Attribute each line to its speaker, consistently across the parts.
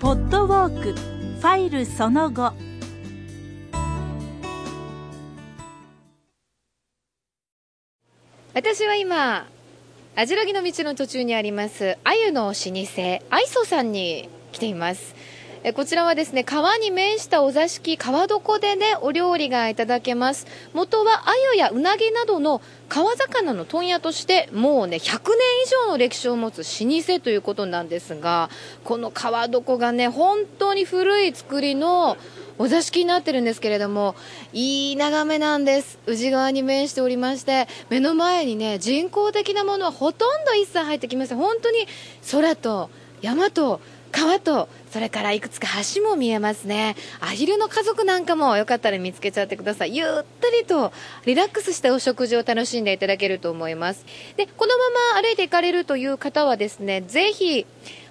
Speaker 1: ポッドウォークファイルその後
Speaker 2: 私は今網代木の道の途中にあります鮎の老舗あいそさんに来ています。こちらはですね川に面したお座敷川床でねお料理がいただけます。元は鮎やうなぎなどの川魚の問屋としてもうね100年以上の歴史を持つ老舗ということなんですがこの川床がね本当に古い作りのお座敷になってるんですけれどもいい眺めなんです。宇治川に面しておりまして目の前にね人工的なものはほとんど一切入ってきません。本当に空と山と川とそれからいくつか橋も見えますね。アヒルの家族なんかもよかったら見つけちゃってください。ゆったりとリラックスしたお食事を楽しんでいただけると思います。でこのまま歩いていかれるという方はですねぜひ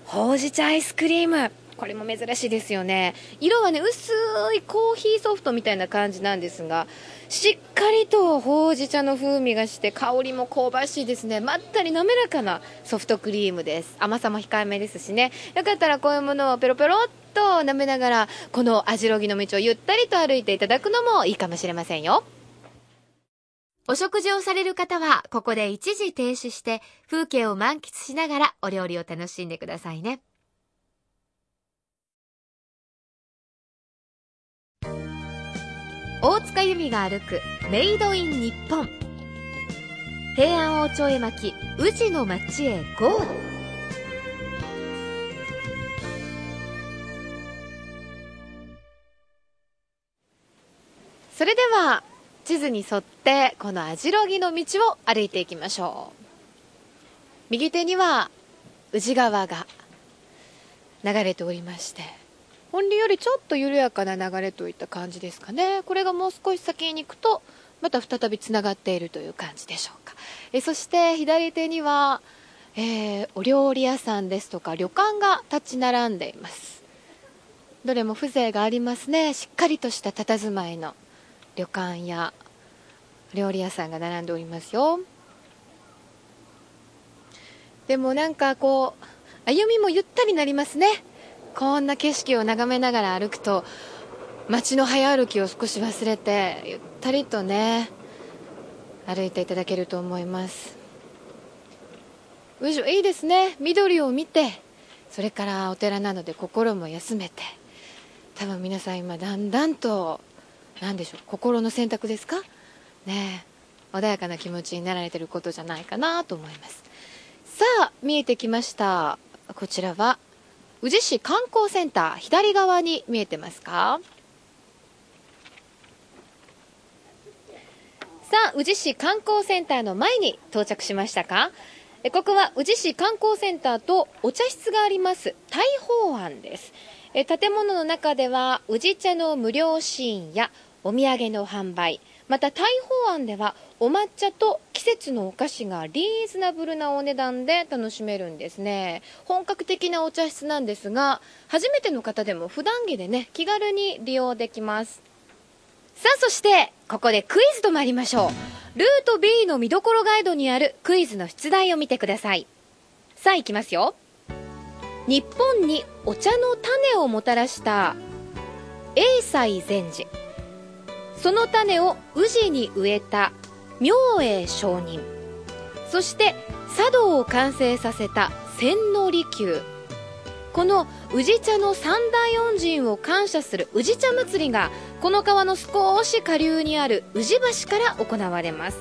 Speaker 2: ほうじ茶アイスクリーム。これも珍しいですよね。色はね薄いコーヒーソフトみたいな感じなんですがしっかりとほうじ茶の風味がして香りも香ばしいですね。まったり滑らかなソフトクリームです。甘さも控えめですしね。よかったらこういうものをペロペロっと舐めながらこの網代木の道をゆったりと歩いていただくのもいいかもしれませんよ。お食事をされる方はここで一時停止して風景を満喫しながらお料理を楽しんでくださいね。大塚由美が歩くメイドイン日本平安王朝絵巻宇治の町へ GO! それでは地図に沿ってこの網代木の道を歩いていきましょう右手には宇治川が流れておりまして本流よりちょっと緩やかな流れといった感じですかね。これがもう少し先に行くとまた再びつながっているという感じでしょうか。えそして左手には、えー、お料理屋さんですとか旅館が立ち並んでいます。どれも風情がありますね。しっかりとした佇まいの旅館や料理屋さんが並んでおりますよ。でもなんかこう歩みもゆったりなりますね。こんな景色を眺めながら歩くと街の早歩きを少し忘れてゆったりとね歩いていただけると思います。いいですね。緑を見てそれからお寺なので心も休めて多分皆さん今だんだんと何でしょう心の選択ですか？ね穏やかな気持ちになられてることじゃないかなと思います。さあ見えてきました。こちらは宇治市観光センター左側に見えてますか？さあ宇治市観光センターの前に到着しましたか？ここは宇治市観光センターとお茶室があります大宝庵です。建物の中では宇治茶の無料シーンやお土産の販売また大宝庵ではお抹茶と季節のお菓子がリーズナブルなお値段で楽しめるんですね。本格的なお茶室なんですが初めての方でも普段着でね気軽に利用できます。さあそしてここでクイズと参りましょう。ルート B の見どころガイドにあるクイズの出題を見てください。さあいきますよ。日本にお茶の種をもたらした永西禅師。その種を宇治に植えた明英上人。そして茶道を完成させた千利休。この宇治茶の三大恩人を感謝する宇治茶祭りがこの川の少し下流にある宇治橋から行われます。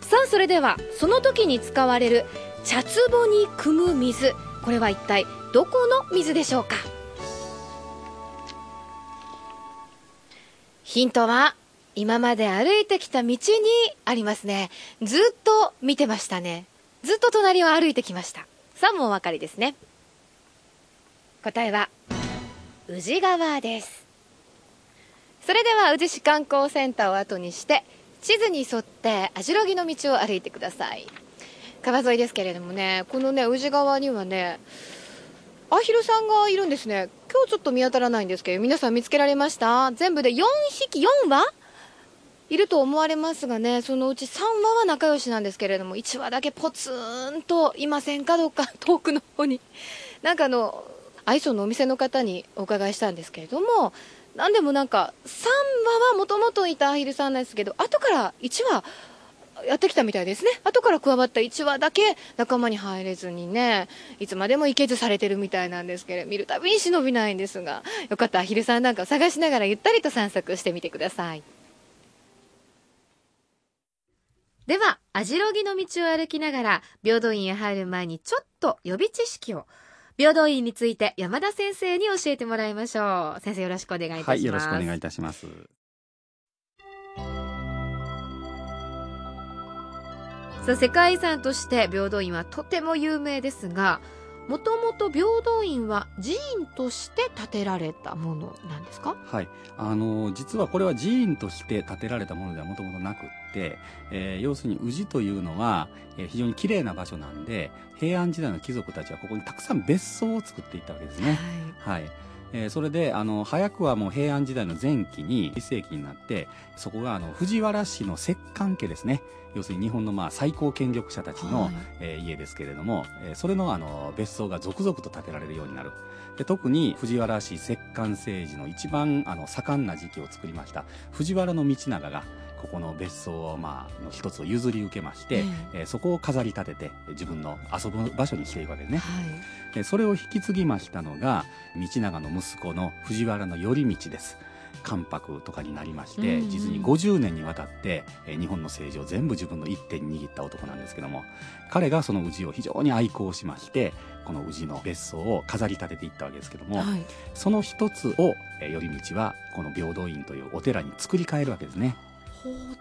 Speaker 2: さあそれではその時に使われる茶壺に汲む水。これは一体どこの水でしょうか？ヒントは今まで歩いてきた道にありますね。ずっと見てましたね。ずっと隣を歩いてきました。さあもうお分かりですね。答えは宇治川です。それでは宇治市観光センターを後にして地図に沿って網代木の道を歩いてください。川沿いですけれどもねこのね宇治川にはねアヒルさんがいるんですね。今日ちょっと見当たらないんですけど皆さん見つけられました？全部で4匹4羽？いると思われますがねそのうち3羽は仲良しなんですけれども1羽だけポツンといませんかどっか 遠くの方に。なんかあの愛想のお店の方にお伺いしたんですけれども何でもなんか3羽はもともといたアヒルさんなんですけど後から1羽やってきたみたいですね。後から加わった1羽だけ仲間に入れずにねいつまでもいけずされてるみたいなんですけれど見るたびに忍びないんですがよかったアヒルさんなんかを探しながらゆったりと散策してみてください。では網代木の道を歩きながら平等院へ入る前にちょっと予備知識を平等院について山田先生に教えてもらいましょう。先生よろしくお願いいたします。はい
Speaker 3: よろしくお願いいたします。
Speaker 2: さあ世界遺産として平等院はとても有名ですがもともと平等院は寺院として建てられたものなんですか？
Speaker 3: はい。あの実はこれは寺院として建てられたものではもともとなくって、えー、要するに宇治というのは、えー、非常に綺麗な場所なんで平安時代の貴族たちはここにたくさん別荘を作っていったわけですね。はい、はいえー、それであの早くはもう平安時代の前期に1世紀になってそこがあの藤原氏の摂関家ですね。要するに日本のまあ最高権力者たちの、はい、えー、家ですけれども、えー、それのあの別荘が続々と建てられるようになる。で特に藤原氏摂関政治の一番あの盛んな時期を作りました藤原道長がここの別荘を、まあ、の一つを譲り受けまして、えー、そこを飾り立てて自分の遊ぶ場所にしていくわけですね、はい、でそれを引き継ぎましたのが道長の息子の藤原頼道です。関白とかになりまして、実に50年にわたって、えー、日本の政治を全部自分の一手に握った男なんですけども彼がその氏を非常に愛好しましてこの氏の別荘を飾り立てていったわけですけども、はい、その一つを、えー、頼道はこの平等院というお寺に作り変えるわけですね。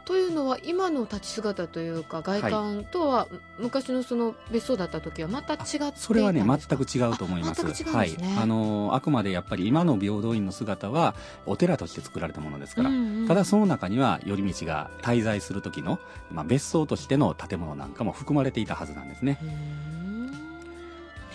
Speaker 2: というのは今の立ち姿というか外観とは、昔のその別荘だった時はまた違って
Speaker 3: それはね全く違うと思います。
Speaker 2: はい、
Speaker 3: あのあくまでやっぱり今の平等院の姿はお寺として作られたものですから、うんうん、ただその中には頼道が滞在する時のまあ別荘としての建物なんかも含まれていたはずなんですね。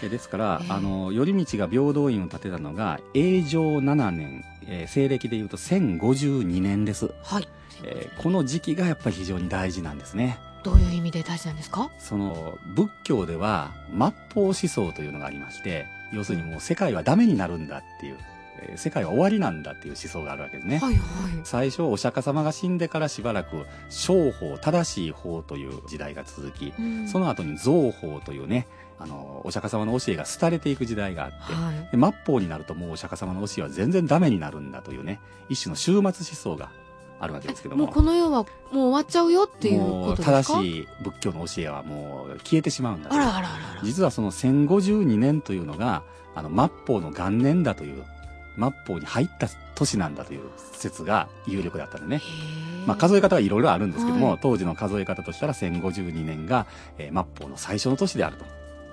Speaker 3: ですから、えー、あの頼道が平等院を建てたのが永正7年、えー、西暦でいうと1052年です。
Speaker 2: はい
Speaker 3: えー、この時期がやっぱり非常に大事なんですね。
Speaker 2: どういう意味で大事なんですか？
Speaker 3: その仏教では末法思想というのがありまして要するにもう世界はダメになるんだっていう、えー、世界は終わりなんだっていう思想があるわけですね、
Speaker 2: はいはい、
Speaker 3: 最初お釈迦様が死んでからしばらく正法正しい法という時代が続き、うん、その後に造法というねあのお釈迦様の教えが廃れていく時代があって、はい、末法になるともうお釈迦様の教えは全然ダメになるんだというね一種の終末思想があるわけですけども。
Speaker 2: もうこの世はもう終わっちゃうよっていうことですか？
Speaker 3: 正しい仏教の教えはもう消えてしまうんだ
Speaker 2: あらあら
Speaker 3: あら実はその1052年というのがあの末法の元年だという末法に入った年なんだという説が有力だったんでね、まあ、数え方はいろいろあるんですけども、はい、当時の数え方としたら1052年が、えー、末法の最初の年であると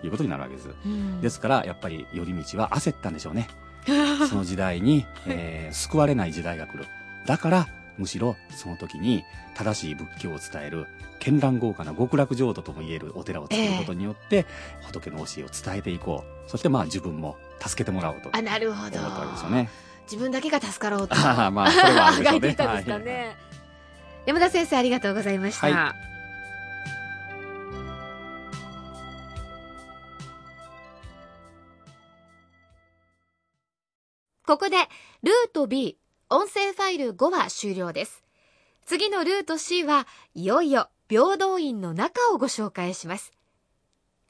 Speaker 3: いうことになるわけです、うん、ですからやっぱり頼道は焦ったんでしょうね。その時代に、えー、救われない時代が来る。だからむしろその時に正しい仏教を伝える絢爛豪華な極楽浄土ともいえるお寺を作ることによって、えー、仏の教えを伝えていこう。そしてまあ自分も助けてもらおうと。
Speaker 2: あなるほど。
Speaker 3: 思ったわけですよね。
Speaker 2: 自分だけが助かろうと。
Speaker 3: あまあそれはあるでしょうね。
Speaker 2: たんですかね、はい、山田先生ありがとうございました、はい。ここでルート B 音声ファイル5は終了です。次のルート C はいよいよ平等院の中をご紹介します。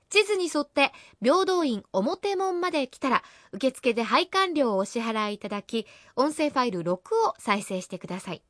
Speaker 2: 地図に沿って平等院表門まで来たら受付で配管料をお支払いいただき音声ファイル6を再生してください。